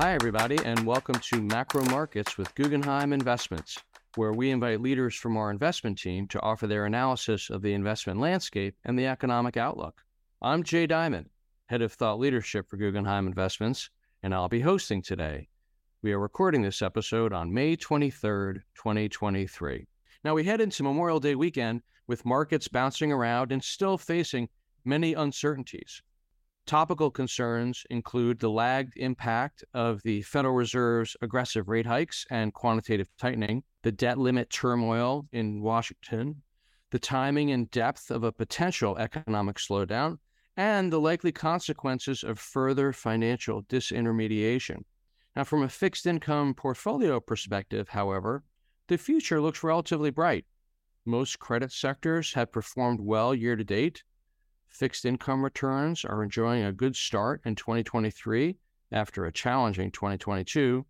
Hi, everybody, and welcome to Macro Markets with Guggenheim Investments, where we invite leaders from our investment team to offer their analysis of the investment landscape and the economic outlook. I'm Jay Diamond, Head of Thought Leadership for Guggenheim Investments, and I'll be hosting today. We are recording this episode on May 23rd, 2023. Now, we head into Memorial Day weekend with markets bouncing around and still facing many uncertainties. Topical concerns include the lagged impact of the Federal Reserve's aggressive rate hikes and quantitative tightening, the debt limit turmoil in Washington, the timing and depth of a potential economic slowdown, and the likely consequences of further financial disintermediation. Now, from a fixed income portfolio perspective, however, the future looks relatively bright. Most credit sectors have performed well year to date, Fixed income returns are enjoying a good start in 2023 after a challenging 2022,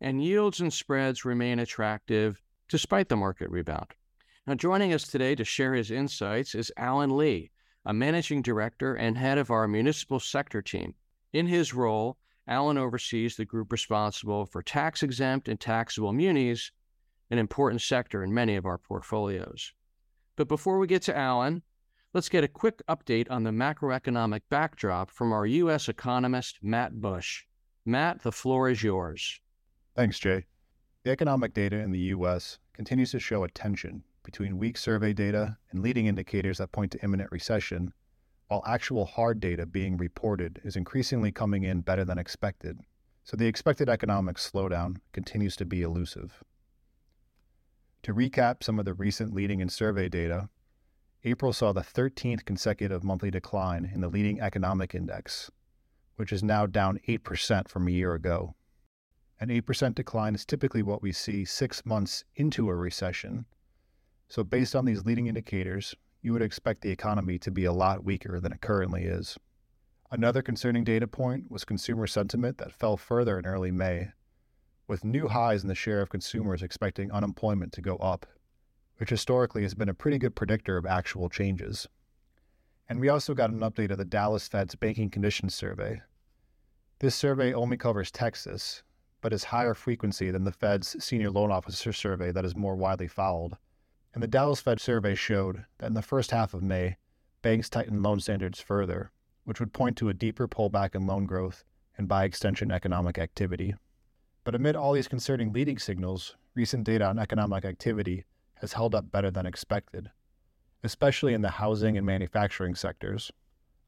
and yields and spreads remain attractive despite the market rebound. Now, joining us today to share his insights is Allen Li, a managing director and head of our municipal sector team. In his role, Allen oversees the group responsible for tax exempt and taxable munis, an important sector in many of our portfolios. But before we get to Allen, Let's get a quick update on the macroeconomic backdrop from our U.S. economist, Matt Bush. Matt, the floor is yours. Thanks, Jay. The economic data in the U.S. continues to show a tension between weak survey data and leading indicators that point to imminent recession, while actual hard data being reported is increasingly coming in better than expected. So the expected economic slowdown continues to be elusive. To recap some of the recent leading and survey data, April saw the 13th consecutive monthly decline in the leading economic index, which is now down 8% from a year ago. An 8% decline is typically what we see six months into a recession. So, based on these leading indicators, you would expect the economy to be a lot weaker than it currently is. Another concerning data point was consumer sentiment that fell further in early May, with new highs in the share of consumers expecting unemployment to go up which historically has been a pretty good predictor of actual changes. And we also got an update of the Dallas Fed's Banking Conditions Survey. This survey only covers Texas, but is higher frequency than the Fed's Senior Loan Officer Survey that is more widely followed. And the Dallas Fed survey showed that in the first half of May, banks tightened loan standards further, which would point to a deeper pullback in loan growth and by extension economic activity. But amid all these concerning leading signals, recent data on economic activity has held up better than expected, especially in the housing and manufacturing sectors.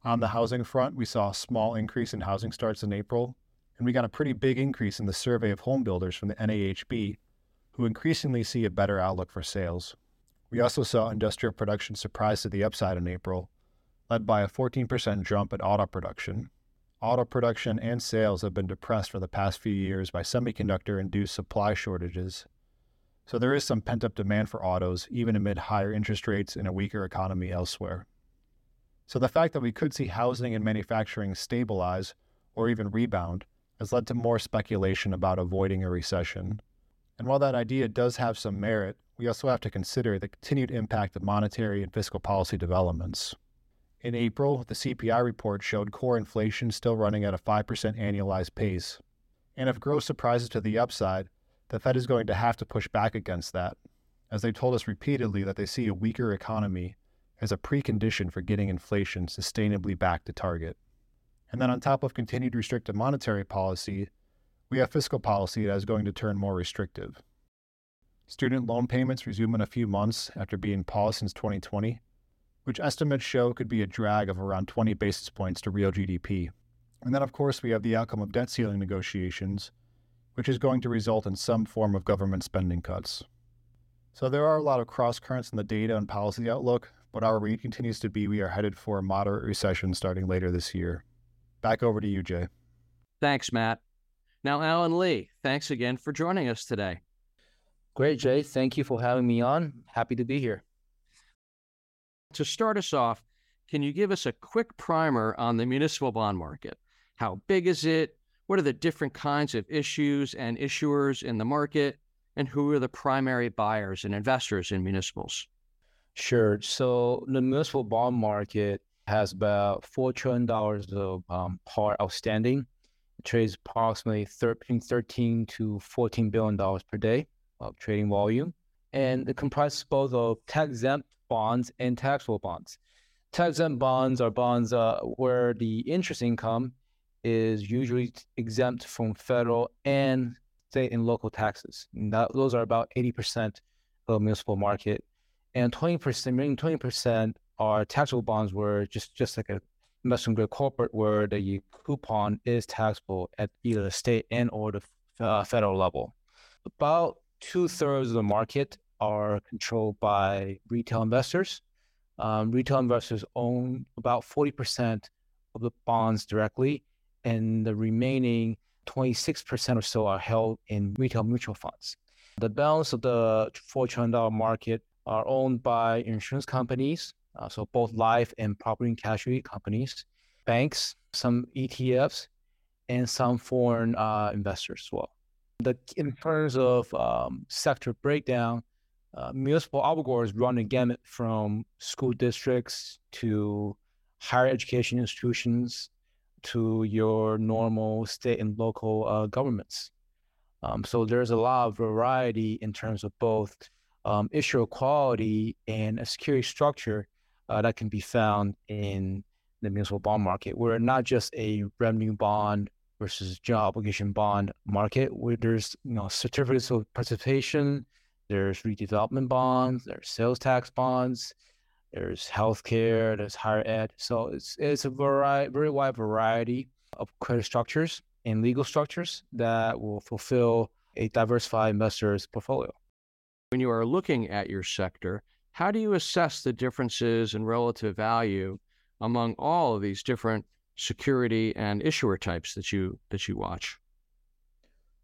On the housing front, we saw a small increase in housing starts in April, and we got a pretty big increase in the survey of home builders from the NAHB, who increasingly see a better outlook for sales. We also saw industrial production surprise to the upside in April, led by a 14% jump in auto production. Auto production and sales have been depressed for the past few years by semiconductor induced supply shortages so there is some pent up demand for autos, even amid higher interest rates and a weaker economy elsewhere. So the fact that we could see housing and manufacturing stabilize or even rebound has led to more speculation about avoiding a recession. And while that idea does have some merit, we also have to consider the continued impact of monetary and fiscal policy developments. In April, the CPI report showed core inflation still running at a 5% annualized pace. And if growth surprises to the upside, the Fed is going to have to push back against that, as they've told us repeatedly that they see a weaker economy as a precondition for getting inflation sustainably back to target. And then, on top of continued restrictive monetary policy, we have fiscal policy that is going to turn more restrictive. Student loan payments resume in a few months after being paused since 2020, which estimates show could be a drag of around 20 basis points to real GDP. And then, of course, we have the outcome of debt ceiling negotiations, which is going to result in some form of government spending cuts. So there are a lot of cross currents in the data and policy outlook, but our read continues to be we are headed for a moderate recession starting later this year. Back over to you, Jay. Thanks, Matt. Now, Allen Li, thanks again for joining us today. Great, Jay. Thank you for having me on. Happy to be here. To start us off, can you give us a quick primer on the municipal bond market? How big is it? What are the different kinds of issues and issuers in the market? And who are the primary buyers and investors in municipals? Sure. So the municipal bond market has about $4 trillion of um, par outstanding. It trades approximately 13, 13 to 14 billion dollars per day of trading volume, and it comprises both of tax exempt bonds and taxable bonds. Tax exempt bonds are bonds uh, where the interest income is usually exempt from federal and state and local taxes. And that, those are about 80% of the municipal market. And 20%, remaining 20% are taxable bonds where just, just like a investment grade corporate where the coupon is taxable at either the state and or the uh, federal level. About two thirds of the market are controlled by retail investors. Um, retail investors own about 40% of the bonds directly, and the remaining 26% or so are held in retail mutual funds. The balance of the $4 trillion market are owned by insurance companies, uh, so both life and property and casualty companies, banks, some ETFs, and some foreign uh, investors as well. The, in terms of um, sector breakdown, uh, municipal obligors run a gamut from school districts to higher education institutions to your normal state and local uh, governments. Um, so there's a lot of variety in terms of both um, issuer quality and a security structure uh, that can be found in the municipal bond market. We're not just a revenue bond versus job obligation bond market where there's you know certificates of participation, there's redevelopment bonds, there's sales tax bonds, there's healthcare, there's higher ed. So it's it's a variety, very wide variety of credit structures and legal structures that will fulfill a diversified investor's portfolio. When you are looking at your sector, how do you assess the differences in relative value among all of these different security and issuer types that you that you watch?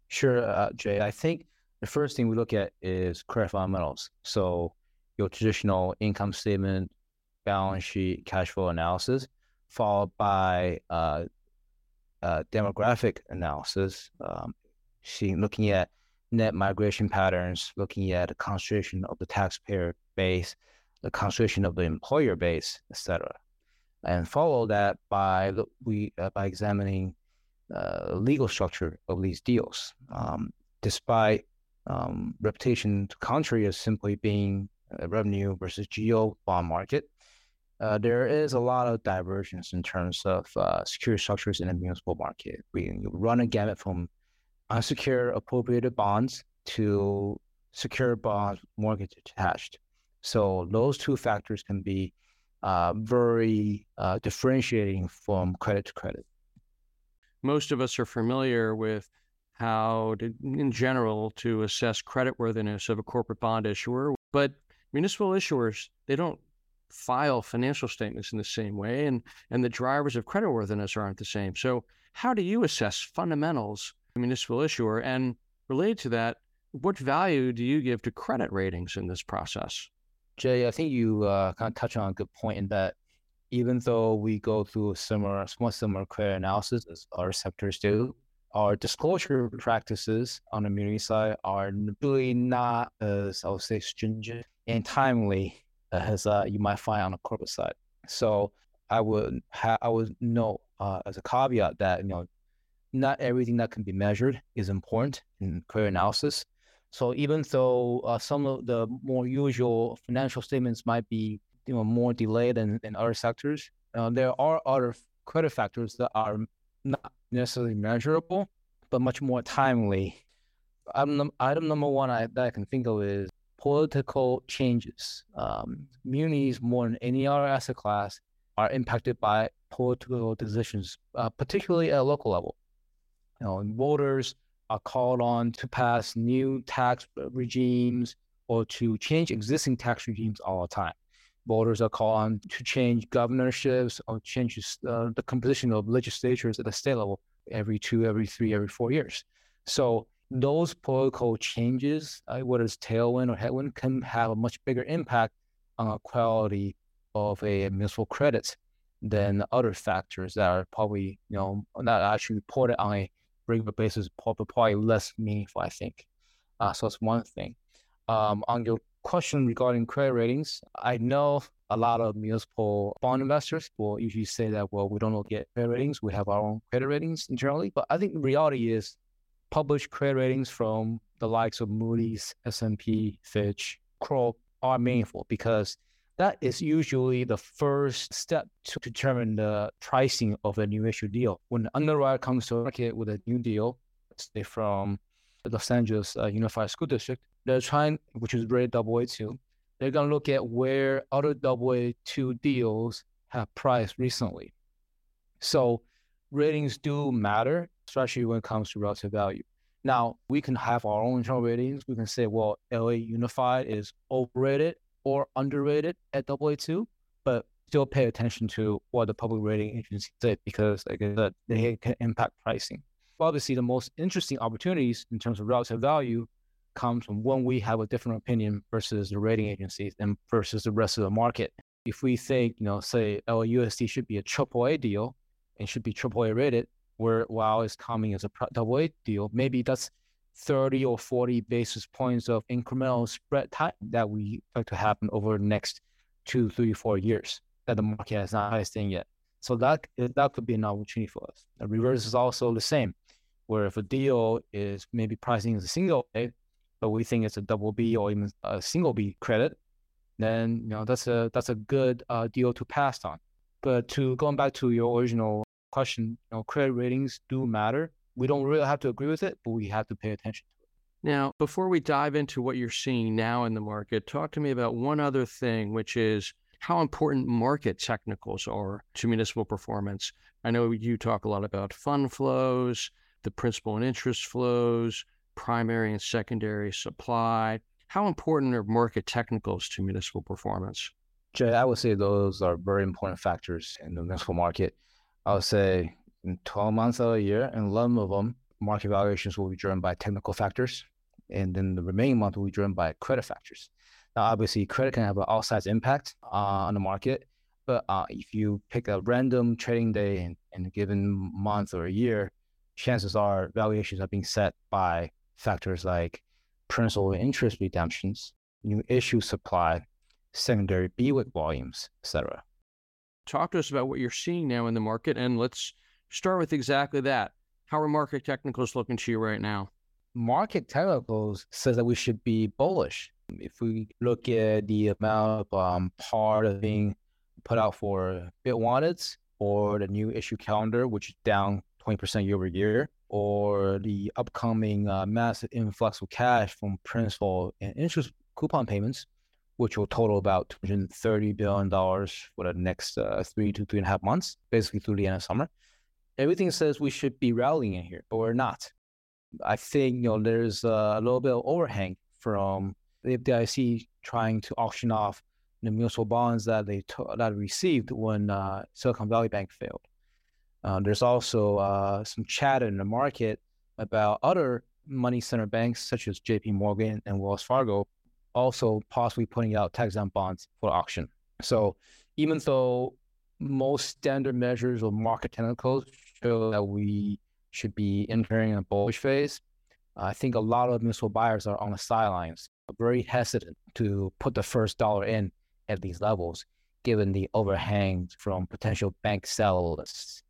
Sure, uh, Jay. I think the first thing we look at is credit fundamentals. So your traditional income statement, balance sheet, cash flow analysis, followed by uh, uh, demographic analysis, um, seeing looking at net migration patterns, looking at the concentration of the taxpayer base, the concentration of the employer base, etc., and follow that by we uh, by examining uh, legal structure of these deals. Um, despite um, reputation to contrary as simply being revenue versus GO bond market, uh, there is a lot of divergence in terms of uh, security structures in the municipal market. We run a gamut from unsecured appropriated bonds to secure bonds mortgage attached. So those two factors can be uh, very uh, differentiating from credit to credit. Most of us are familiar with how, to, in general, to assess creditworthiness of a corporate bond issuer, but municipal issuers they don't file financial statements in the same way, and and the drivers of creditworthiness aren't the same. So, how do you assess fundamentals municipal issuer? And related to that, what value do you give to credit ratings in this process? Jay, I think you uh, kind of touch on a good point in that even though we go through similar, somewhat similar credit analysis as other sectors do, our disclosure practices on the community side are really not as I would say stringent and timely as uh, you might find on the corporate side. So I would ha- I would note uh, as a caveat that you know not everything that can be measured is important in credit analysis. So even though uh, some of the more usual financial statements might be you know more delayed than, than other sectors, uh, there are other credit factors that are not necessarily measurable, but much more timely. Item, item number one I, that I can think of is political changes. Um, munis, more than any other asset class, are impacted by political decisions, uh, particularly at a local level. You know, voters are called on to pass new tax regimes or to change existing tax regimes all the time. Voters are called on to change governorships or change uh, the composition of legislatures at the state level every two, every three, every four years. So those political changes, uh, whether it's tailwind or headwind, can have a much bigger impact on the quality of a municipal credit than other factors that are probably, you know, not actually reported on a regular basis, but probably less meaningful, I think. Uh, so that's one thing. Um, on your question regarding credit ratings, I know a lot of municipal bond investors will usually say that, well, we don't at credit ratings. We have our own credit ratings internally. But I think the reality is published credit ratings from the likes of Moody's, S&P, Fitch, Kroll are meaningful because that is usually the first step to determine the pricing of a new issue deal. When the underwriter comes to market with a new deal, say from the Los Angeles uh, Unified School District, they're trying, which is rated double A two, they're going to look at where other double A two deals have priced recently. So ratings do matter, especially when it comes to relative value. Now, we can have our own internal ratings. We can say, well, LA Unified is overrated or underrated at double A2, but still pay attention to what the public rating agency say because, like said, they can impact pricing. Obviously, the most interesting opportunities in terms of relative value comes from when we have a different opinion versus the rating agencies and versus the rest of the market. If we think, you know, say oh, LAUSD should be a triple A deal and should be triple A rated, where while it's coming as a double A deal, maybe that's 30 or 40 basis points of incremental spread time that we expect to happen over the next two, three, four years that the market has not priced in yet. So that that could be an opportunity for us. The reverse is also the same, where if a deal is maybe pricing as a single A, but we think it's a double B or even a single B credit, then you know that's a that's a good uh, deal to pass on. But to going back to your original question, you know, credit ratings do matter. We don't really have to agree with it, but we have to pay attention to it. Now, before we dive into what you're seeing now in the market, talk to me about one other thing, which is how important market technicals are to municipal performance. I know you talk a lot about fund flows, the principal and interest flows, primary and secondary supply. How important are market technicals to municipal performance? Jay, I would say those are very important factors in the municipal market. I would say in 12 months of a year, and 11 of them, market valuations will be driven by technical factors. And then the remaining month will be driven by credit factors. Now, obviously, credit can have an outsized impact uh, on the market. But uh, if you pick a random trading day in, in a given month or a year, chances are valuations are being set by factors like principal interest redemptions, new issue supply, secondary BWIC volumes, etc. Talk to us about what you're seeing now in the market, and let's start with exactly that. How are market technicals looking to you right now? Market technicals says that we should be bullish. If we look at the amount of um, par being put out for bid wanteds or the new issue calendar, which is down 20% year over year, or the upcoming uh, massive influx of cash from principal and interest coupon payments, which will total about $230 billion for the next uh, three to three and a half months, basically through the end of summer. Everything says we should be rallying in here, but we're not. I think you know there's a little bit of overhang from the FDIC trying to auction off the municipal bonds that they t- that received when uh, Silicon Valley Bank failed. Uh, there's also uh, some chatter in the market about other money center banks such as JP Morgan and Wells Fargo also possibly putting out tax exempt bonds for auction. So even though most standard measures of market technicals show that we should be entering a bullish phase, I think a lot of municipal buyers are on the sidelines, very hesitant to put the first dollar in at these levels, given the overhang from potential bank sellers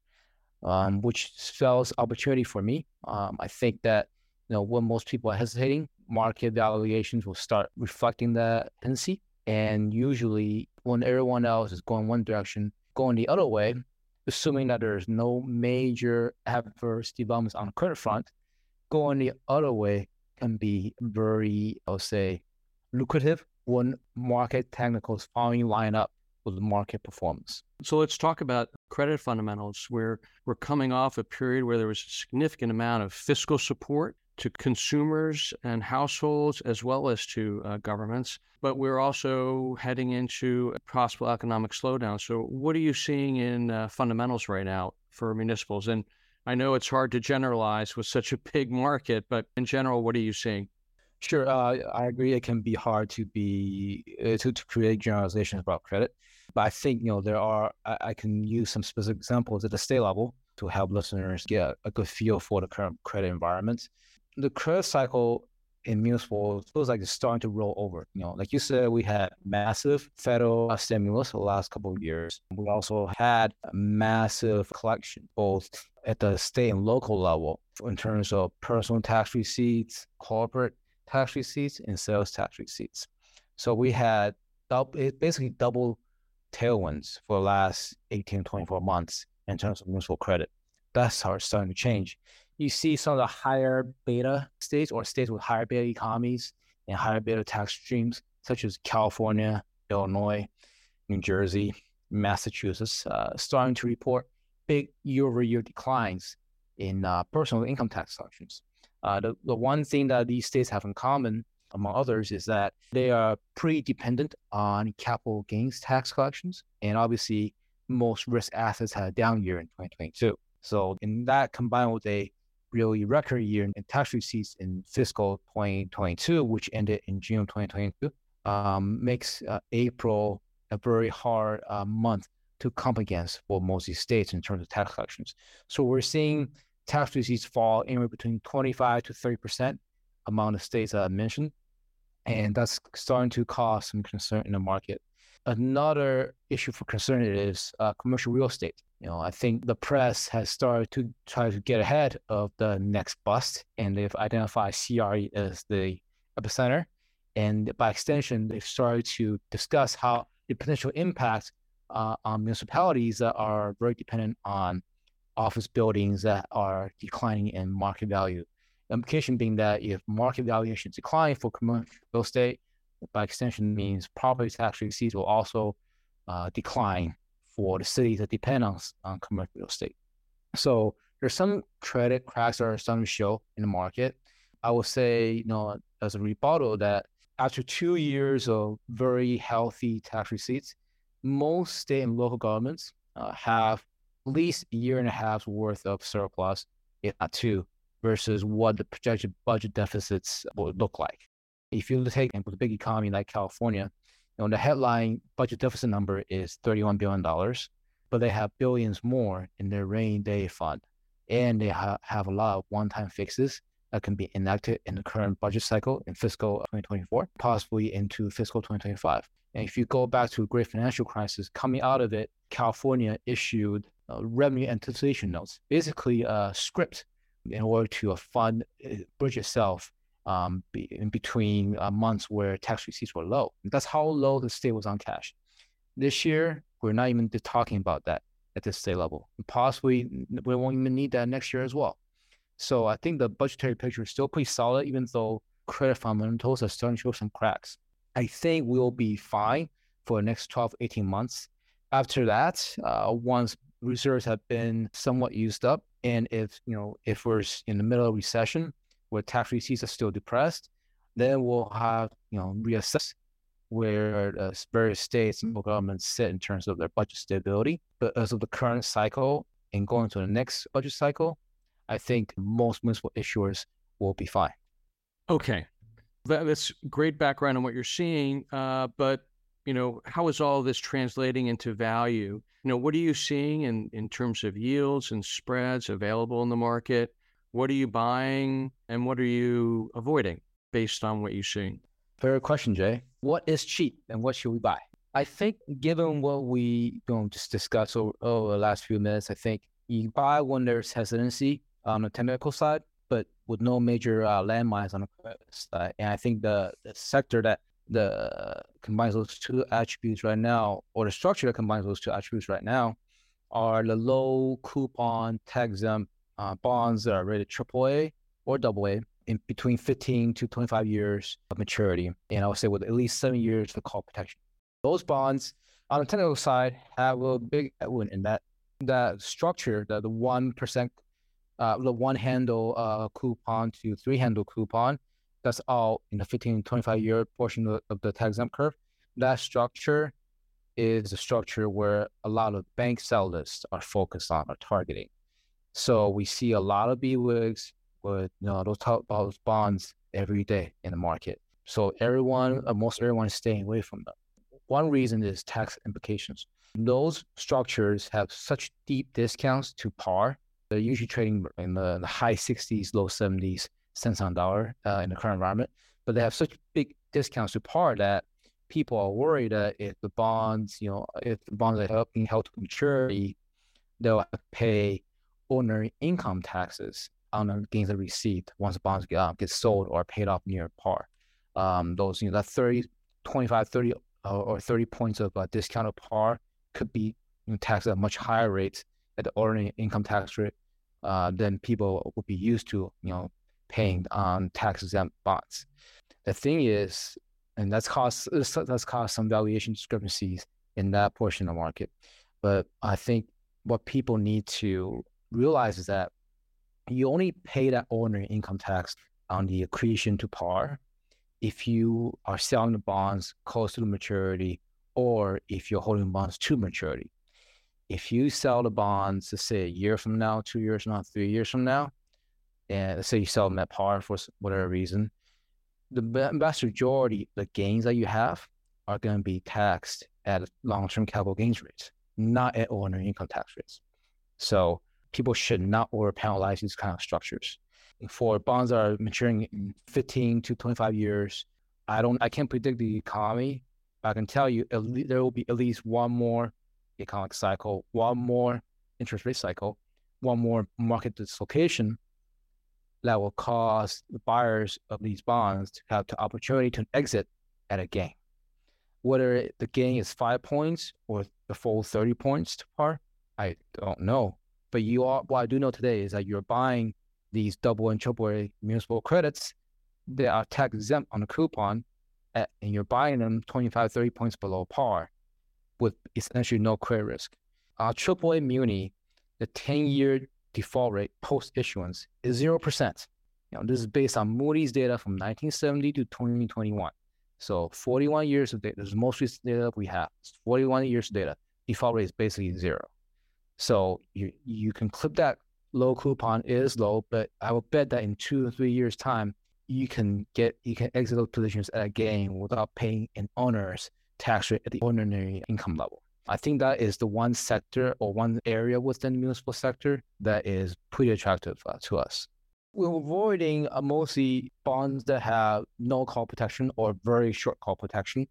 um, which spells opportunity for me. Um, I think that you know when most people are hesitating, market valuations will start reflecting that tendency. And usually, when everyone else is going one direction, going the other way, assuming that there's no major adverse developments on the credit front, going the other way can be very, I'll say, lucrative when market technicals finally line up the market performance. So let's talk about credit fundamentals, where we're coming off a period where there was a significant amount of fiscal support to consumers and households as well as to uh, governments. But we're also heading into a possible economic slowdown. So, what are you seeing in uh, fundamentals right now for municipals? And I know it's hard to generalize with such a big market, but in general, what are you seeing? Sure, uh, I agree. It can be hard to be uh, to, to create generalizations about credit. But I think, you know, there are, I, I can use some specific examples at the state level to help listeners get a good feel for the current credit environment. The credit cycle in municipal feels like it's starting to roll over. You know, like you said, we had massive federal stimulus the last couple of years. We also had massive collection, both at the state and local level, in terms of personal tax receipts, corporate tax receipts, and sales tax receipts. So we had basically double tailwinds for the last 18, 24 months in terms of municipal credit. That's how it's starting to change you see some of the higher beta states or states with higher beta economies and higher beta tax streams, such as California, Illinois, New Jersey, Massachusetts, uh, starting to report big year-over-year declines in uh, personal income tax collections. Uh, the, the one thing that these states have in common, among others, is that they are pretty dependent on capital gains tax collections. And obviously, most risk assets had a down year in 2022. So, in that combined with a really record year in tax receipts in fiscal 2022, which ended in June 2022, um, makes uh, April a very hard uh, month to comp against for most states in terms of tax collections. So we're seeing tax receipts fall anywhere between 25 to 30 percent among the states that I mentioned, and that's starting to cause some concern in the market. Another issue for concern is uh, commercial real estate. You know, I think the press has started to try to get ahead of the next bust, and they've identified CRE as the epicenter. And by extension, they've started to discuss how the potential impact uh, on municipalities that are very dependent on office buildings that are declining in market value. The implication being that if market valuations decline for commercial real estate, by extension means property tax receipts will also uh, decline for the cities that depend on, on commercial real estate. So there's some credit cracks starting to show in the market. I would say, you know, as a rebuttal that after two years of very healthy tax receipts, most state and local governments uh, have least a year and a half's worth of surplus, if not two, versus what the projected budget deficits would look like. If you take a big economy like California, know, the headline budget deficit number is $31 billion, but they have billions more in their rainy day fund. And they ha- have a lot of one time fixes that can be enacted in the current budget cycle in fiscal 2024, possibly into fiscal 2025. And if you go back to a great financial crisis, coming out of it, California issued uh, revenue anticipation notes, basically a scrip in order to uh, fund uh, bridge itself um, be, in between uh, months where tax receipts were low. That's how low the state was on cash. This year, we're not even talking about that at this state level. Possibly, we won't even need that next year as well. So I think the budgetary picture is still pretty solid, even though credit fundamentals are starting to show some cracks. I think we'll be fine for the next 12, 18 months. After that, uh, once reserves have been somewhat used up, and if you know if we're in the middle of recession, where tax receipts are still depressed, then we'll have, you know, reassess where the various states and governments sit in terms of their budget stability. But as of the current cycle and going to the next budget cycle, I think most municipal issuers will be fine. Okay. That's great background on what you're seeing. Uh, but, you know, how is all this translating into value? You know, what are you seeing in, in terms of yields and spreads available in the market? What are you buying and what are you avoiding based on what you're seeing? Fair question, Jay. What is cheap and what should we buy? I think, given what we know, just discussed over, over the last few minutes, I think you buy when there's hesitancy on the technical side, but with no major uh, landmines on the side. And I think the, the sector that the combines those two attributes right now, or the structure that combines those two attributes right now, are the low coupon tax exempt uh, bonds that are rated AAA or AA in between 15 to 25 years of maturity. And I would say with at least seven years of call protection. Those bonds on the technical side have a big win in that that structure, the, the 1%, uh, the one handle uh, coupon to three handle coupon, that's all in the 15 25 year portion of, of the tax exempt curve. That structure is a structure where a lot of bank sellers are focused on or targeting. So we see a lot of BWICs with you know those top those bonds every day in the market. So everyone, uh, most everyone is staying away from them. One reason is tax implications. Those structures have such deep discounts to par. They're usually trading in the, the high 60s, low 70s, cents on dollar uh, in the current environment, but they have such big discounts to par that people are worried that if the bonds, you know, if the bonds are being held to maturity, they'll pay ordinary income taxes on the gains they received once the bonds get, uh, get sold or paid off near par. Um, those, you know, that 30, 25, 30 uh, or 30 points of uh, discounted par could be you know, taxed at much higher rate at the ordinary income tax rate uh, than people would be used to, you know, paying on tax exempt bonds. The thing is, and that's caused that's caused some valuation discrepancies in that portion of the market. But I think what people need to realize is that you only pay that ordinary income tax on the accretion to par if you are selling the bonds close to the maturity or if you're holding bonds to maturity. If you sell the bonds, let's say a year from now, two years from now, three years from now, and let's say you sell them at par for whatever reason, the vast majority, the gains that you have are going to be taxed at long-term capital gains rates, not at ordinary income tax rates. So people should not over penalize these kind of structures. For bonds that are maturing in 15 to 25 years, I don't, I can't predict the economy. But I can tell you there will be at least one more economic cycle, one more interest rate cycle, one more market dislocation that will cause the buyers of these bonds to have the opportunity to exit at a gain. Whether the gain is five points or the full 30 points to par, I don't know. But you are what I do know today is that you're buying these double and triple A municipal credits that are tax exempt on the coupon at, and you're buying them 25, 30 points below par with essentially no credit risk. Our AAA Muni, the 10 year default rate post issuance is 0%. You know, this is based on Moody's data from 1970 to 2021. So 41 years of data, this is most recent data we have. It's 41 years of data. Default rate is basically zero. So you you can clip that low coupon is low, but I will bet that in two or three years time, you can get you can exit those positions at a gain without paying an owner's tax rate at the ordinary income level. I think that is the one sector or one area within the municipal sector that is pretty attractive uh, to us. We're avoiding uh, mostly bonds that have no call protection or very short call protection.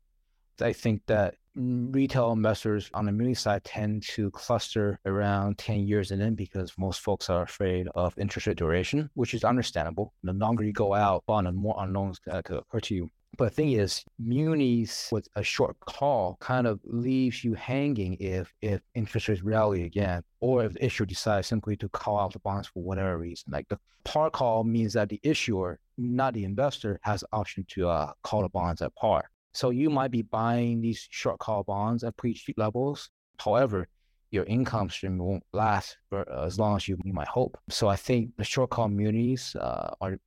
I think that retail investors on the muni side tend to cluster around 10 years and in because most folks are afraid of interest rate duration, which is understandable. The longer you go out, bond and more unknowns uh, could occur to you. But the thing is, munis with a short call kind of leaves you hanging if if interest rates rally again, or if the issuer decides simply to call out the bonds for whatever reason. Like the par call means that the issuer, not the investor, has the option to uh, call the bonds at par. So you might be buying these short call bonds at pretty cheap levels. However, your income stream won't last for uh, as long as you, you might hope. So I think the short call munis uh, are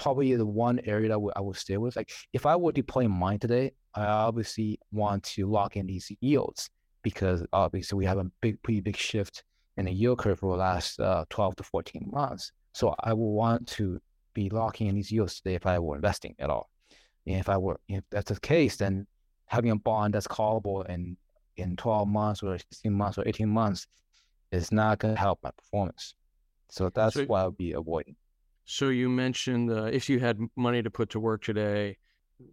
probably the one area that I would, stay with. Like if I were deploying mine today, I obviously want to lock in these yields because obviously we have a big, pretty big shift in the yield curve for the last uh, 12 to 14 months. So I will want to be locking in these yields today if I were investing at all. And if I were, if that's the case, then having a bond that's callable in in 12 months or 16 months or 18 months is not going to help my performance. So that's so, why I'll be avoiding. So you mentioned uh, if you had money to put to work today,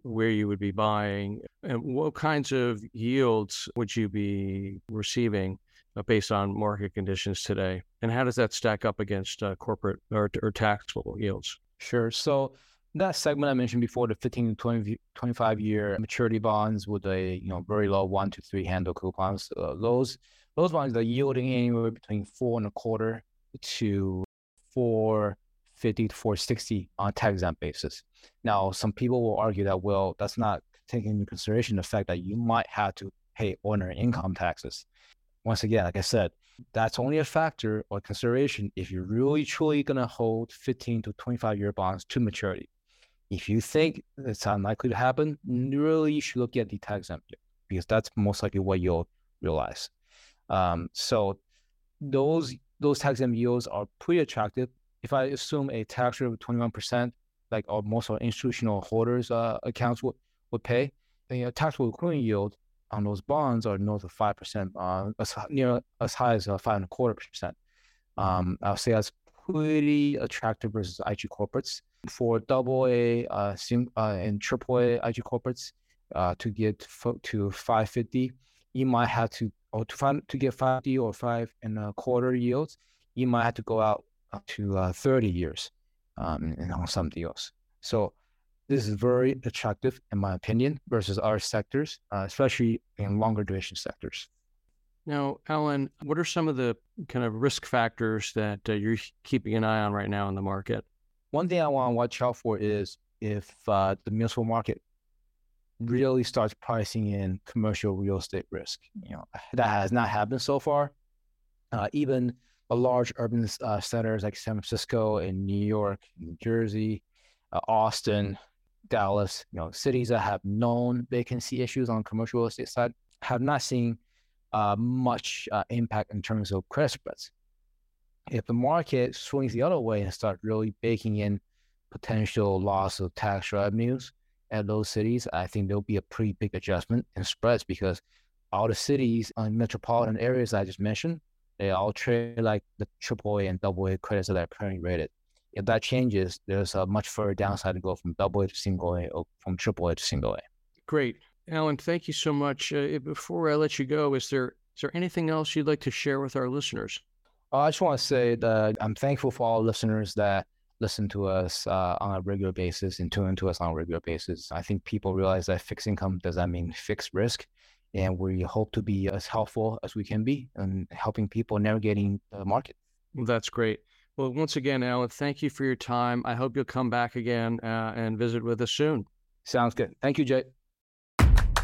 where you would be buying, and what kinds of yields would you be receiving uh, based on market conditions today, and how does that stack up against uh, corporate or, or taxable yields? Sure. So that segment I mentioned before, the 15 to 20, 25 year maturity bonds with a you know very low one to three handle coupons, uh, those those bonds are yielding anywhere between four and a quarter to four 450 to 460 on tax exempt basis. Now, some people will argue that, well, that's not taking into consideration the fact that you might have to pay ordinary income taxes. Once again, like I said, that's only a factor or consideration if you're really truly going to hold 15 to 25 year bonds to maturity. If you think it's unlikely to happen, really you should look at the tax exempt because that's most likely what you'll realize. Um, so those those tax exempt yields are pretty attractive if I assume a tax rate of 21%, like most of our institutional holders uh, accounts would, would pay, the uh, taxable equivalent yield on those bonds are north of 5%, uh, as near as high as uh, five and a quarter percent. Um, I'll say that's pretty attractive versus IG corporates. For double A uh, uh, and triple A IG corporates uh, to get fo- to 550, you might have to, or to find to get 50 or five and a quarter yields, you might have to go out to uh, 30 years um, on some deals. So this is very attractive, in my opinion, versus other sectors, uh, especially in longer duration sectors. Now, Allen, what are some of the kind of risk factors that uh, you're keeping an eye on right now in the market? One thing I want to watch out for is if uh, the municipal market really starts pricing in commercial real estate risk. You know that has not happened so far. Uh, even the large urban uh, centers like San Francisco and New York, New Jersey, uh, Austin, Dallas, you know, cities that have known vacancy issues on commercial real estate side have not seen uh, much uh, impact in terms of credit spreads. If the market swings the other way and start really baking in potential loss of tax revenues at those cities, I think there'll be a pretty big adjustment in spreads because all the cities and metropolitan areas I just mentioned, they all trade like the AAA and AA credits that are currently rated if that changes, there's a much further downside to go from double A to single A or from triple A to single A. Great. Allen, thank you so much. Uh, before I let you go, is there is there anything else you'd like to share with our listeners? Uh, I just want to say that I'm thankful for all listeners that listen to us uh, on a regular basis and tune into us on a regular basis. I think people realize that fixed income does not mean fixed risk. And we hope to be as helpful as we can be in helping people navigating the market. Well, that's great. Well, once again, Allen, thank you for your time. I hope you'll come back again uh, and visit with us soon. Sounds good. Thank you, Jay.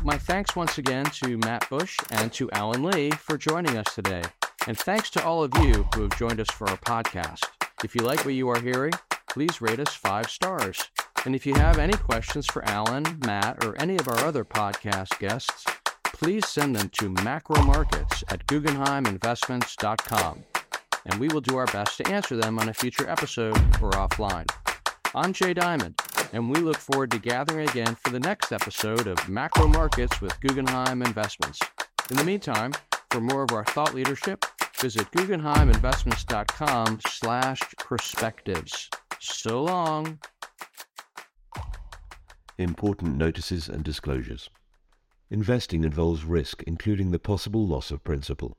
My thanks once again to Matt Bush and to Allen Li for joining us today. And thanks to all of you who have joined us for our podcast. If you like what you are hearing, please rate us five stars. And if you have any questions for Allen, Matt, or any of our other podcast guests, please send them to macromarkets at guggenheiminvestments.com and we will do our best to answer them on a future episode or offline. I'm Jay Diamond, and we look forward to gathering again for the next episode of Macro Markets with Guggenheim Investments. In the meantime, for more of our thought leadership, visit guggenheiminvestments.com slash perspectives. So long. Important notices and disclosures. Investing involves risk, including the possible loss of principal.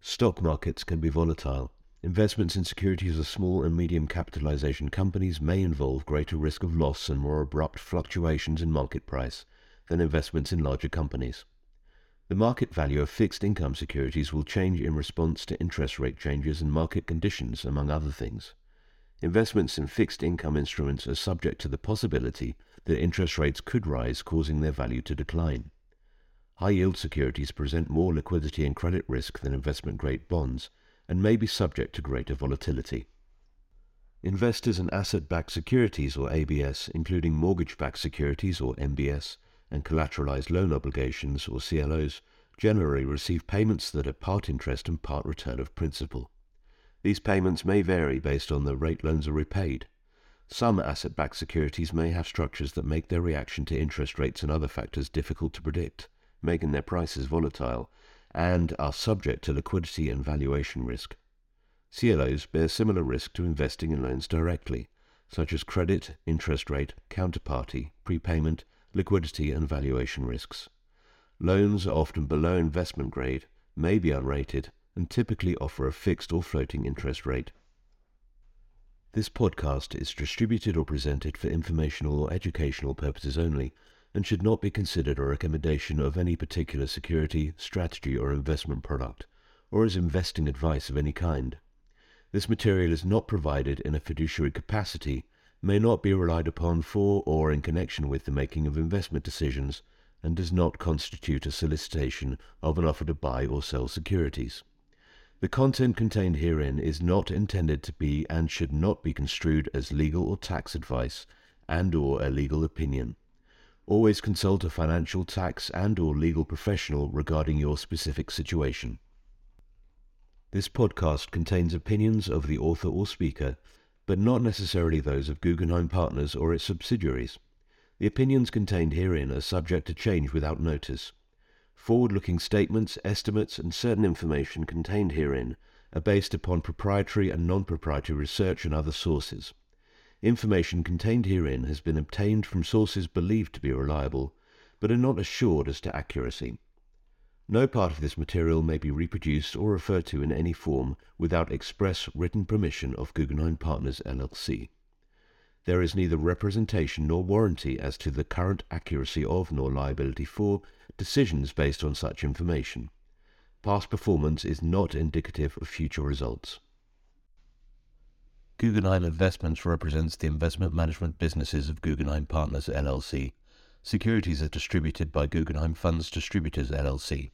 Stock markets can be volatile. Investments in securities of small and medium capitalization companies may involve greater risk of loss and more abrupt fluctuations in market price than investments in larger companies. The market value of fixed income securities will change in response to interest rate changes and market conditions, among other things. Investments in fixed income instruments are subject to the possibility that interest rates could rise, causing their value to decline. High yield securities present more liquidity and credit risk than investment grade bonds and may be subject to greater volatility. Investors in asset backed securities or ABS, including mortgage backed securities or MBS, and collateralized loan obligations or CLOs, generally receive payments that are part interest and part return of principal. These payments may vary based on the rate loans are repaid. Some asset backed securities may have structures that make their reaction to interest rates and other factors difficult to predict making their prices volatile, and are subject to liquidity and valuation risk. CLOs bear similar risk to investing in loans directly, such as credit, interest rate, counterparty, prepayment, liquidity, and valuation risks. Loans are often below investment grade, may be unrated, and typically offer a fixed or floating interest rate. This podcast is distributed or presented for informational or educational purposes only and should not be considered a recommendation of any particular security, strategy, or investment product, or as investing advice of any kind. This material is not provided in a fiduciary capacity, may not be relied upon for or in connection with the making of investment decisions, and does not constitute a solicitation of an offer to buy or sell securities. The content contained herein is not intended to be and should not be construed as legal or tax advice and or a legal opinion. Always consult a financial, tax, and or legal professional regarding your specific situation. This podcast contains opinions of the author or speaker, but not necessarily those of Guggenheim Partners or its subsidiaries. The opinions contained herein are subject to change without notice. Forward-looking statements, estimates, and certain information contained herein are based upon proprietary and non-proprietary research and other sources. Information contained herein has been obtained from sources believed to be reliable, but are not assured as to accuracy. No part of this material may be reproduced or referred to in any form without express written permission of Guggenheim Partners LLC. There is neither representation nor warranty as to the current accuracy of nor liability for decisions based on such information. Past performance is not indicative of future results. Guggenheim Investments represents the investment management businesses of Guggenheim Partners LLC. Securities are distributed by Guggenheim Funds Distributors LLC.